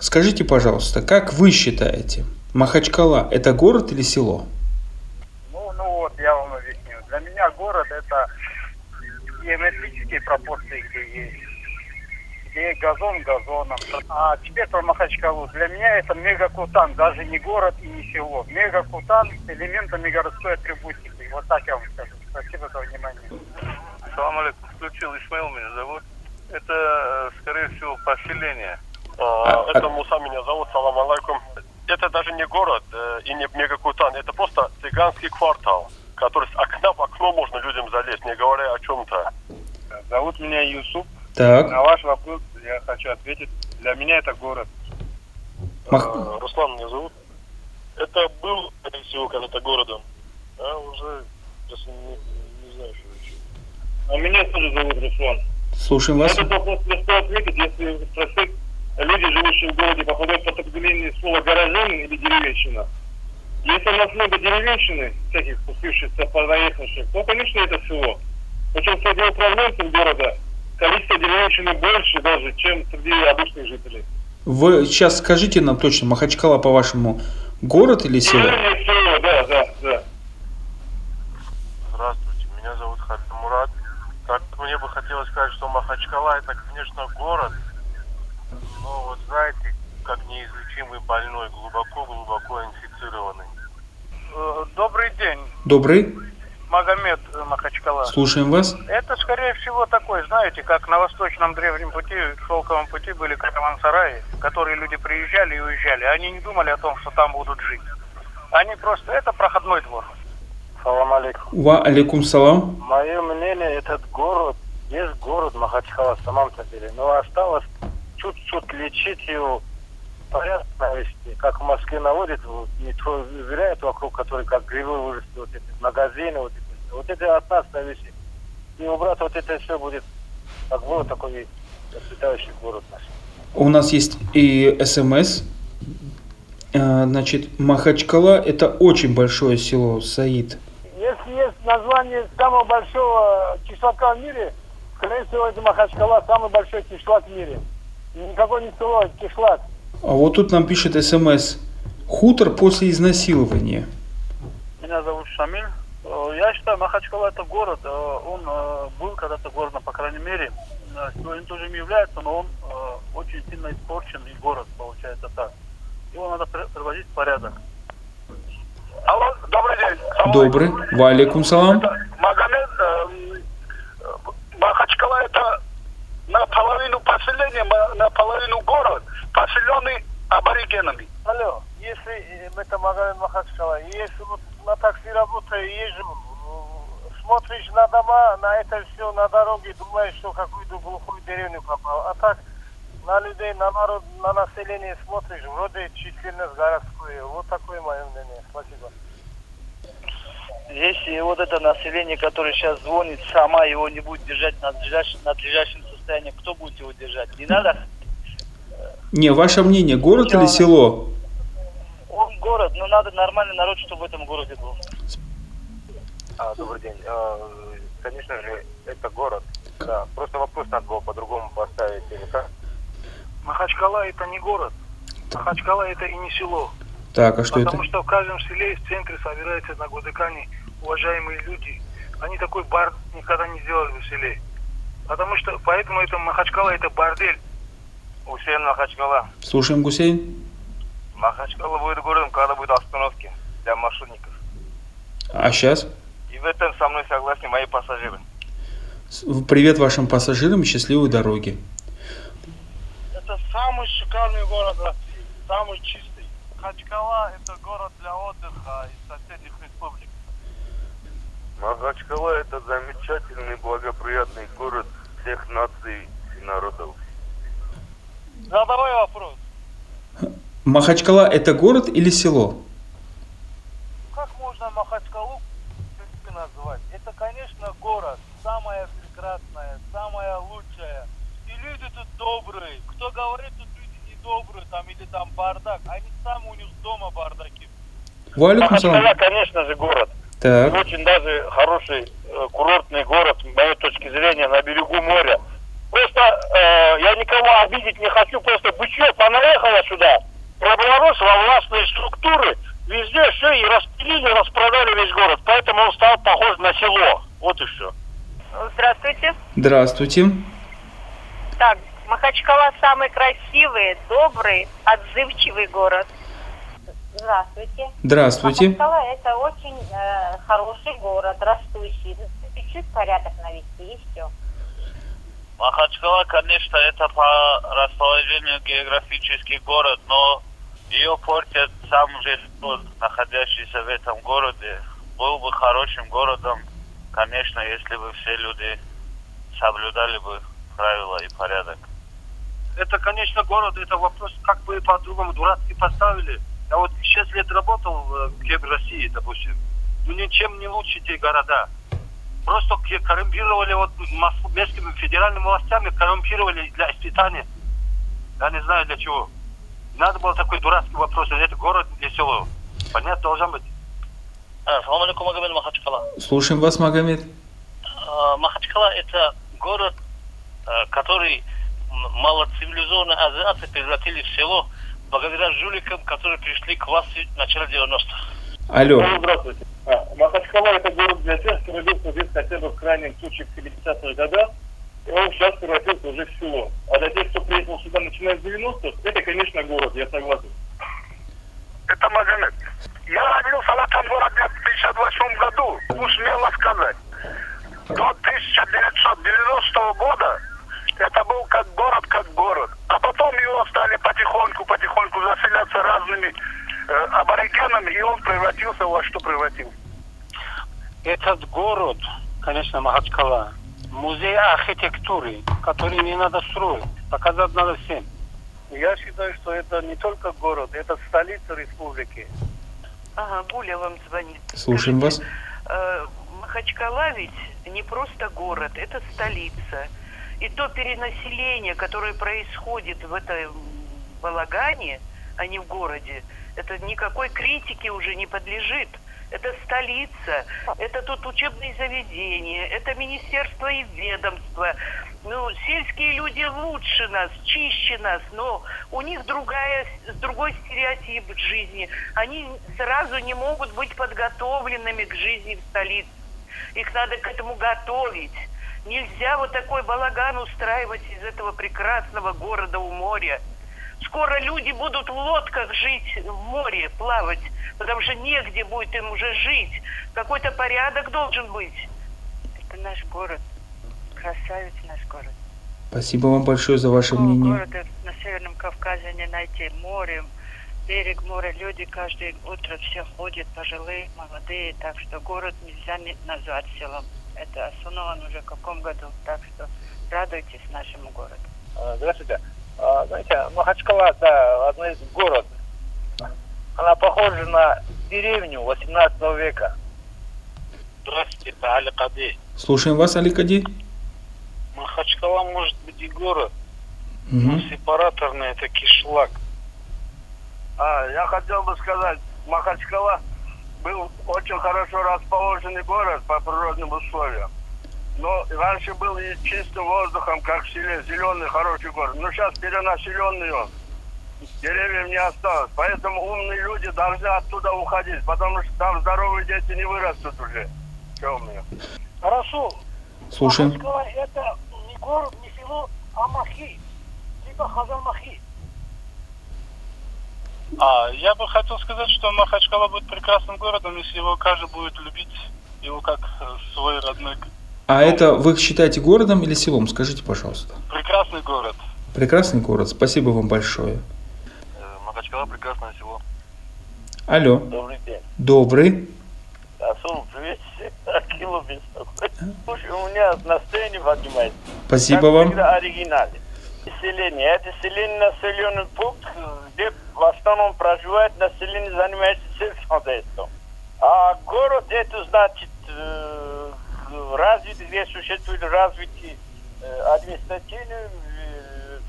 Скажите, пожалуйста, как вы считаете, Махачкала – это город или село? Ну, ну вот, я вам объясню. Для меня город это геометрические пропорции, где есть. Где газон газоном. А теперь про Махачкалу. Для меня это мегакутан, даже не город и не село. Мегакутан с элементами городской атрибутики. Вот так я вам скажу. Спасибо за внимание. Салам алейкум. Включил Исмаил меня зовут. Это, э, скорее всего, поселение. А, А- это Муса меня зовут, салам алейкум. Это даже не город э, и не Мегакутан, это просто цыганский квартал, который с окна в окно можно людям залезть, не говоря о чем-то. Зовут меня Юсуп. Так, На ваш вопрос я хочу ответить. Для меня это город. Мах- Э, Руслан меня зовут. Это был, скорее всего, когда-то городом, а уже сейчас не, не знаю, что еще. А меня тоже зовут Руслан. слушаем вас. Этот вопрос легко ответить, если спросить, люди, живущие в городе, попадают под определение слова горожанин или деревенщина. Если у нас много деревенщины, всяких спустившихся, понаехавших, то, конечно, это село. Причем среди управленцев города количество деревенщины больше даже, чем среди обычных жителей. Вы сейчас скажите нам точно, Махачкала, по-вашему, город или село? Деревня село, да, да, да. Здравствуйте, меня зовут Халид Мурат. Так, мне бы хотелось сказать, что Махачкала это, конечно, город, но вот знаете, как неизлечимый больной, глубоко-глубоко инфицированный. Э, Добрый день, Добрый, Магомед Махачкала. слушаем вас. Это, скорее всего, такой, знаете, как на восточном древнем пути, шелковом пути были караван-сараи, в которые люди приезжали и уезжали. Они не думали о том, что там будут жить. Они просто, это проходной двор. Салам алейкум. Ва алейкум салам. Мое мнение, этот город, есть город Махачкала в самом-то деле, но осталось чуть-чуть лечить его, порядок навести, как в Москве наводит, вот, и то уверяют вокруг, которые как грибы выросли, вот эти магазины, вот эти, вот это от нас зависит. И убрать вот это все будет, как было такой процветающий город наш. У нас есть и СМС. Э, Значит, Махачкала – это очень большое село, Саид. Если есть название самого большого кишлака в мире, скорее всего, это Махачкала, самый большой кишлак в мире. Никакой не это кишлак. А вот тут нам пишет СМС. Хутор после изнасилования. Меня зовут Шамиль. Э, Я считаю, Махачкала это город. Э, Он э, был когда-то городом, по крайней мере. Сегодня тоже им является, но он очень сильно испорчен, и город получается так. Его надо пр- приводить в порядок. Алло, добрый день. Добрый. Ва алейкум салам. Магомед, эм, Махачкала это ма- наполовину город, поселенный аборигенами. Алло, если это Магомед Махачкала, если вот на такси работаю, езжу, э, смотришь на дома, на это все, на дороге, думаешь, что какую-то глухую деревню попал. А так на людей, на народ, на население смотришь, вроде численность городскую. Вот такое мое мнение. Спасибо. Если вот это население, которое сейчас звонит, сама его не будет держать в надлежащем, надлежащем состоянии, кто будет его держать? Не надо. Не, ваше мнение, город или село? Он город, но надо нормальный народ, чтобы в этом городе был. А, добрый день. А, конечно же, это город. Да, просто вопрос надо было по-другому поставить. Или как? Махачкала это не город. Махачкала это и не село. Так, а что это? Потому что в каждом селе в центре собираются на Гудыкане уважаемые люди. Они такой бар никогда не сделали в селе. Потому что поэтому это Махачкала это бордель. Усейн Махачкала. Слушаем, Гусейн. Махачкала будет городом, когда будут остановки для маршрутников. А сейчас? И в этом со мной согласны мои пассажиры. Привет вашим пассажирам и счастливой дороги. Это самый шикарный город России, самый чистый. Махачкала это город для отдыха из соседних республик. Махачкала это замечательный, благоприятный город всех наций и народов. Задавай вопрос. Махачкала – это город или село? Как можно Махачкалу назвать? Это, конечно, город. Самое прекрасное, самое лучшее. И люди тут добрые. Кто говорит, тут люди недобрые, там, или там бардак. Они сами у них дома бардаки. Махачкала, конечно же, город. Так, Очень даже хороший курортный город, с моей точки зрения, на берегу моря. Просто э, я никому обидеть не хочу, просто бычье понаехало сюда, пробралось во властные структуры, везде все и распилили, распродали весь город. Поэтому он стал похож на село. Вот и все. Здравствуйте. Здравствуйте. Так, Махачкала самый красивый, добрый, отзывчивый город. Здравствуйте. Здравствуйте. Махачкала это очень э, хороший город, растущий. Чуть-чуть порядок навести и все. Махачкала, конечно, это по расположению географический город, но ее портят сам же народ, находящийся в этом городе. Был бы хорошим городом, конечно, если бы все люди соблюдали бы правила и порядок. Это, конечно, город, это вопрос, как бы по-другому дурацки поставили. Я вот 6 лет работал в Кеб России, допустим. Ну, ничем не лучше те города. Просто коррумпировали вот Москву- местными федеральными властями, коррумпировали для испытания. Я не знаю для чего. Надо было такой дурацкий вопрос. Это город или село? Понятно, должен быть. Ассаламу алейкум, Магомед Махачкала. Слушаем вас, Магомед. А, Махачкала это город, а, который малоцивилизованные азиаты превратили в село благодаря жуликам, которые пришли к власти в начале 90-х. Алло. Здравствуйте. А, Махачкала это город для тех, кто родился здесь хотя бы в крайнем случае в 70-х годах, и он сейчас превратился уже в село. А для тех, кто приехал сюда начиная с 90-х, это, конечно, город, я согласен. Это Магомед. Я родился в этом городе в 1958 году. Ну, смело сказать. До 1990 года это был как город, как город. А потом его стали потихоньку, потихоньку заселяться разными э, аборигенами, и он превратился во что превратился. Этот город, конечно, Махачкала, музей архитектуры, который не надо строить, показать надо всем. Я считаю, что это не только город, это столица республики. Ага, Гуля вам звонит. Слушаем вас. Э, Махачкала ведь не просто город, это столица. И то перенаселение, которое происходит в этом балагане, а не в городе, это никакой критике уже не подлежит. Это столица, это тут учебные заведения, это министерство и ведомство. Ну, сельские люди лучше нас, чище нас, но у них другая, другой стереотип жизни. Они сразу не могут быть подготовленными к жизни в столице. Их надо к этому готовить. Нельзя вот такой балаган устраивать из этого прекрасного города у моря. Скоро люди будут в лодках жить в море, плавать, потому что негде будет им уже жить. Какой-то порядок должен быть. Это наш город. Красавец наш город. Спасибо вам большое за ваше Такого мнение. города на Северном Кавказе не найти. Море, берег моря, люди каждое утро все ходят, пожилые, молодые, так что город нельзя не назвать селом. Это основан уже в каком году, так что радуйтесь нашему городу. Здравствуйте. А, Знаете, Махачкала, да, одна из город. Она похожа на деревню 18 века. Здравствуйте, это Али Кади. Слушаем вас, Аликади. Махачкала может быть и город, Мгм. сепараторный это кишлак. А, я хотел бы сказать, Махачкала был очень хорошо расположенный город по природным условиям. Но раньше был и чистым воздухом, как в селе, зеленый хороший город. Но сейчас перенаселенный он. Деревьев не осталось. Поэтому умные люди должны оттуда уходить, потому что там здоровые дети не вырастут уже. Темные. Хорошо. Слушаем. Это не город, не село, а Махи. Типа Хазан Махи. А, я бы хотел сказать, что Махачкала будет прекрасным городом, если его каждый будет любить его как э, свой родной. А это вы считаете городом или селом? Скажите, пожалуйста. Прекрасный город. Прекрасный город. Спасибо вам большое. Махачкала прекрасное село. Алло. Добрый день. Добрый. Асул, привет. Акилу беспокоит. Слушай, у меня настроение поднимается. Спасибо Как вам. всегда оригинальный. Селение. Это селение населенный пункт, где в основном проживает население, занимается сельскохозяйством. А город это значит э, развитый, где существует развитие э, административный,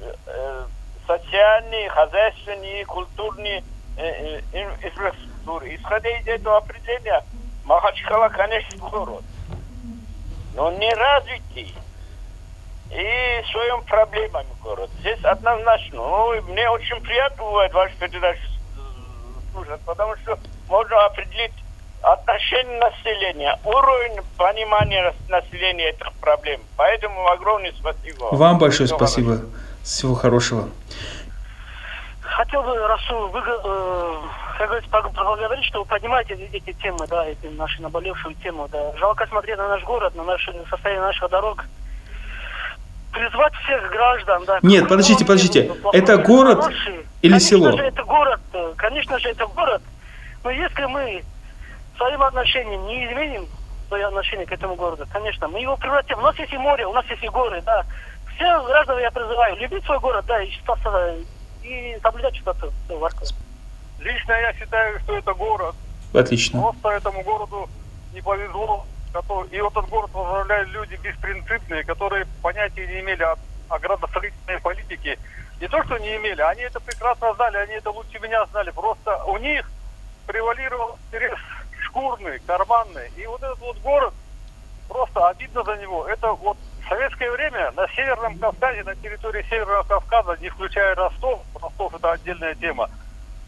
э, э, социальный, хозяйственный, культурный э, э, ин- инфраструктуры. Исходя из этого определения, Махачкала, конечно, город. Но не развитый. И своими проблемами город. Здесь однозначно. Ну, мне очень приятно бывает ваши передачи слушать, потому что можно определить отношение населения, уровень понимания населения этих проблем. Поэтому огромное спасибо. Вам большое Всего спасибо. Всего хорошего. Хотел бы, Расул, вы, э, как говорится, поблагодарить, что вы поднимаете эти темы, да, эти наши наболевшие темы, да. Жалко смотреть на наш город, на наше состояние наших дорог. Призвать всех граждан, да. Нет, подождите, подождите. Это город хороший. или конечно село? Же это город, э, конечно же, это город. Но если мы своим отношением не изменим свое отношение к этому городу, конечно, мы его превратим. У нас есть и море, у нас есть и горы, да. Все граждан я призываю любить свой город, да, и, считаться, и соблюдать чистоту. Лично я считаю, что это город. Отлично. Просто этому городу не повезло. И этот город возглавляют люди беспринципные, которые понятия не имели о, о градостроительной политике. Не то, что не имели, они это прекрасно знали, они это лучше меня знали. Просто у них превалировал интерес шкурный, карманный. И вот этот вот город, просто обидно за него. Это вот в советское время на Северном Кавказе, на территории Северного Кавказа, не включая Ростов, Ростов это отдельная тема,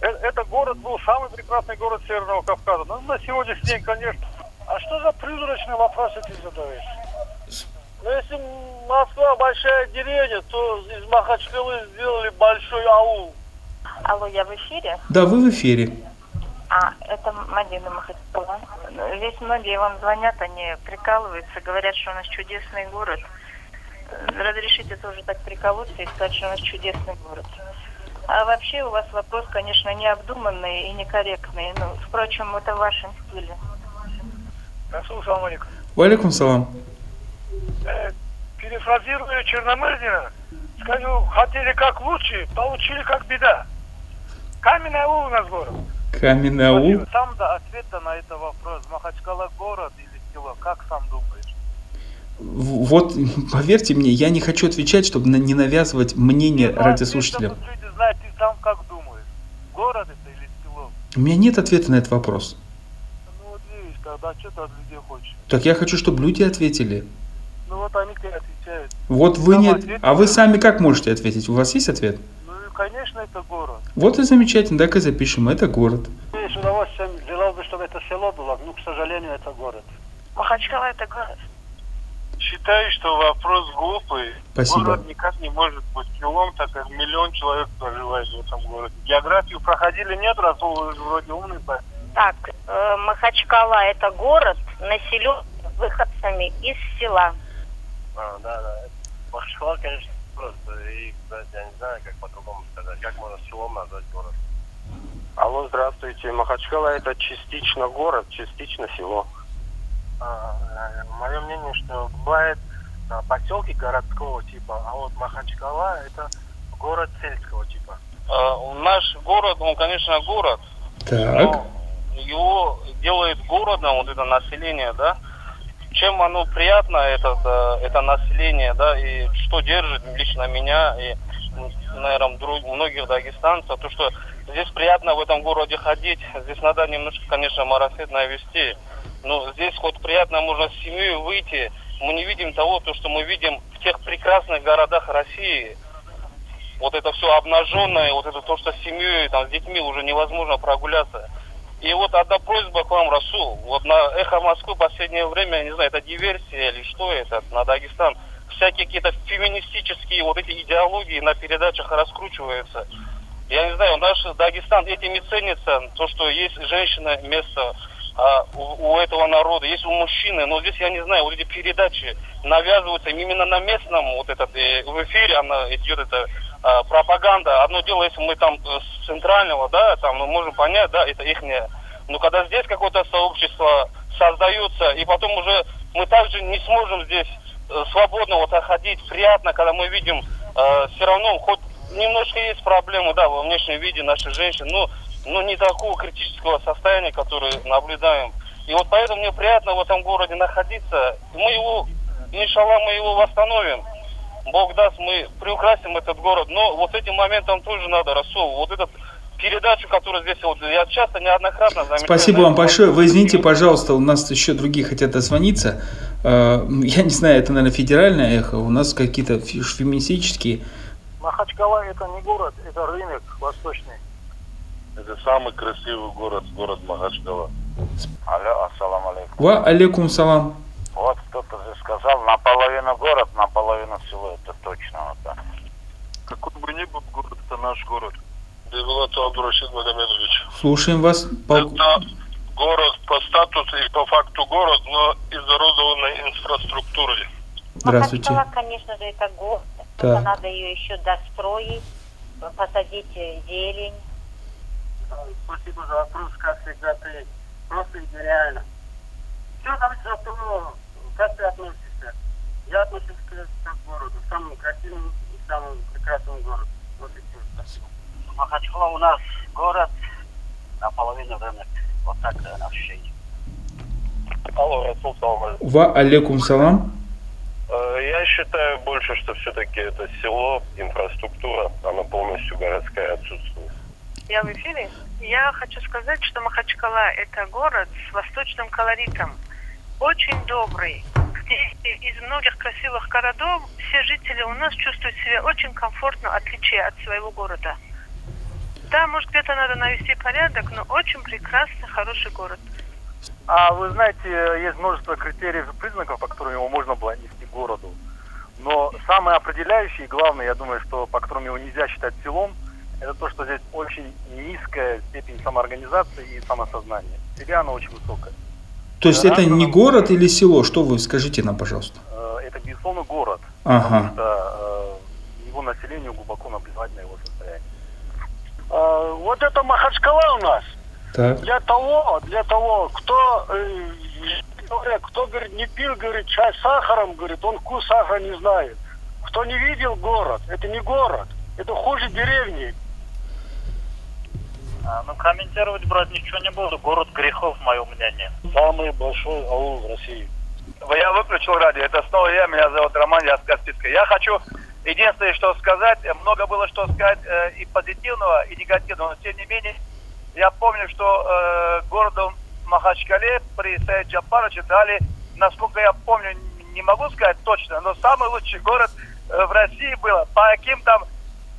Э- это город был самый прекрасный город Северного Кавказа. Но на сегодняшний день, конечно, А что за придурочные вопросы ты задаешь? Ну, если Москва большая деревня, то из Махачкалы сделали большой аул. Алло, я в эфире? Да, вы в эфире. А, это Мадина Махачкала. Здесь многие вам звонят, они прикалываются, говорят, что у нас чудесный город. Разрешите тоже так приколоться и сказать, что у нас чудесный город. А вообще у вас вопрос, конечно, необдуманный и некорректный. Ну, впрочем, это в вашем стиле. Расул, салам алейкум. Валикум салам. Э, перефразируя Черномырдина, скажу, хотели как лучше, получили как беда. Каменный аул у нас город. Каменный аул. Сам да, ответ-то на этот вопрос. Махачкала город или село? Как сам думаешь? Вот, поверьте мне, я не хочу отвечать, чтобы не навязывать мнение Ну, радиослушателям. ответ, чтобы люди знают, ты сам как думаешь? Город это или село? У меня нет ответа на этот вопрос. Тогда что ты от людей хочешь? Так я хочу, чтобы люди ответили. Ну вот они тебе отвечают. Вот вы Сам не... ответь. А вы сами как можете ответить? У вас есть ответ? Ну и конечно это город. Вот и замечательно, так и запишем. Это город. С удовольствием желал бы, чтобы это село было, но, к сожалению, это город. Махачкала это город. Считаю, что вопрос глупый. Спасибо. Город никак не может быть селом, так как миллион человек проживает в этом городе. Географию проходили нет, раз вроде умный парень. Так, э, Махачкала это город, населен выходцами из села. А, да, да. Махачкала, конечно, просто. И, кстати, я не знаю, как по-другому сказать. Как можно селом назвать город? Алло, здравствуйте. Махачкала это частично город, частично село. мое мнение, что бывает а, поселки городского типа, а вот Махачкала это город сельского типа. Э, Наш город, он, конечно, город. Так. Его делает городом вот это население, да. Чем оно приятно, этот, э, это население, да, и что держит лично меня и, наверное, многих дагестанцев, то, что здесь приятно в этом городе ходить, здесь надо немножко, конечно, марафет навести, но здесь хоть приятно можно с семьей выйти, мы не видим того, то, что мы видим в тех прекрасных городах России, вот это все обнаженное, вот это то, что с семьей, там, с детьми уже невозможно прогуляться. И вот одна просьба к вам, Расул. Вот на Эхо Москвы в последнее время, не знаю, это диверсия или что это, на Дагестан. Всякие какие-то феминистические вот эти идеологии на передачах раскручиваются. Я не знаю, наш Дагестан этим и ценится, то, что есть женщина место а, у, у этого народа, есть у мужчины, но здесь, я не знаю, вот эти передачи навязываются именно на местном, вот этот, э, в эфире она идет, это пропаганда. Одно дело, если мы там э, с центрального, да, там мы можем понять, да, это ихнее. Но когда здесь какое-то сообщество создается, и потом уже мы также не сможем здесь э, свободно вот ходить, приятно, когда мы видим э, все равно, хоть немножко есть проблемы, да, во внешнем виде наших женщин, но, но не такого критического состояния, которое наблюдаем. И вот поэтому мне приятно в этом городе находиться. Мы его, иншаллах, мы его восстановим. Бог даст, мы приукрасим этот город. Но вот этим моментом тоже надо, Расул, вот этот передачу, которую здесь вот я часто неоднократно замечаю. Спасибо вам большое. Вы извините, пожалуйста, у нас еще другие хотят дозвониться. Э, Я не знаю, это, наверное, федеральное эхо. У нас какие-то феминистические. Махачкала это не город, это рынок восточный. Это самый красивый город, город Махачкала. Алло, ассаламу алейкум. Ва алейкум салам. Вот кто-то же сказал, наполовину город, наполовину село. Это точно вот так. Какой бы ни был город, это наш город. Девелату Абдурашид Магомедович. Слушаем вас. полк- Это город по статусу и по факту город, но изорудованной инфраструктурой. Здравствуйте. Махачкала, конечно же, это город. Так. Только надо ее еще достроить, посадить зелень. Спасибо за вопрос, как всегда, ты просто идеально. Все от того, как ты относишься. Я отношусь к, к городу, самому красивому и самому прекрасному городу. Вот и все. Спасибо. Махачкала у нас город, наполовину рынок. Вот так э, ощущение. Алло, Расул салам. Ва алейкум салам. Э, Я считаю больше, что все-таки это село, инфраструктура, она полностью городская отсутствует. Я в эфире. Я хочу сказать, что Махачкала – это город с восточным колоритом. Очень добрый. Из многих красивых городов все жители у нас чувствуют себя очень комфортно, отличие от своего города. Да, может, где-то надо навести порядок, но очень прекрасный, хороший город. А вы знаете, есть множество критериев и признаков, по которым его можно было отнести к городу. Но самое определяющее и главное, я думаю, что по которым его нельзя считать селом, это то, что здесь очень низкая степень самоорганизации и самосознания. В селе она очень высокая. То есть это не город или село? Что вы скажите нам, пожалуйста? Э, Это, безусловно, город. Ага. Потому что э, его населению глубоко наплевать на его состояние. А, вот это Махачкала у нас. Так. Для того, для того, кто, э, кто говорит, не пил, говорит, чай с сахаром, говорит, он вкус сахара не знает. Кто не видел город, это не город, это хуже деревни. А, ну, комментировать, брат, ничего не буду. Город грехов, мое мнение. Самый большой аул в России. Я выключил радио. Это снова я. Меня зовут Роман, я с Каспийска. Я хочу единственное, что сказать. Много было что сказать э, и позитивного, и негативного. Но тем не менее, я помню, что э, городу Махачкале при Саид Джапаровиче дали, насколько я помню, не могу сказать точно, но самый лучший город э, в России было. По каким там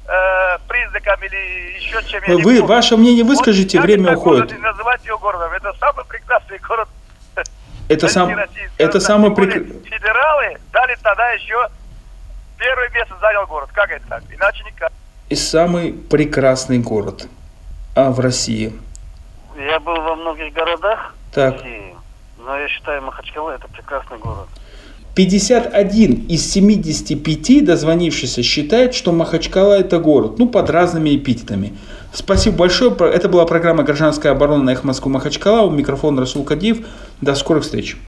э, признакам или еще чем я не Вы, ваше мнение выскажите, Вот время уходит. можно называть его городом. Это самый прекрасный город Это, сам, это самый прек- Федералы дали тогда еще первое место занял город. Как это так? Иначе никак. и самый прекрасный город а, в России. Я был во многих городах Так. России, но я считаю, Махачкала это прекрасный город. 51 из 75 дозвонившихся считает, что Махачкала это город, ну, под разными эпитетами. Спасибо большое. Это была программа «Гражданская оборона» на Эхо Москвы Махачкала. У микрофона Расул Кадиев. До скорых встреч.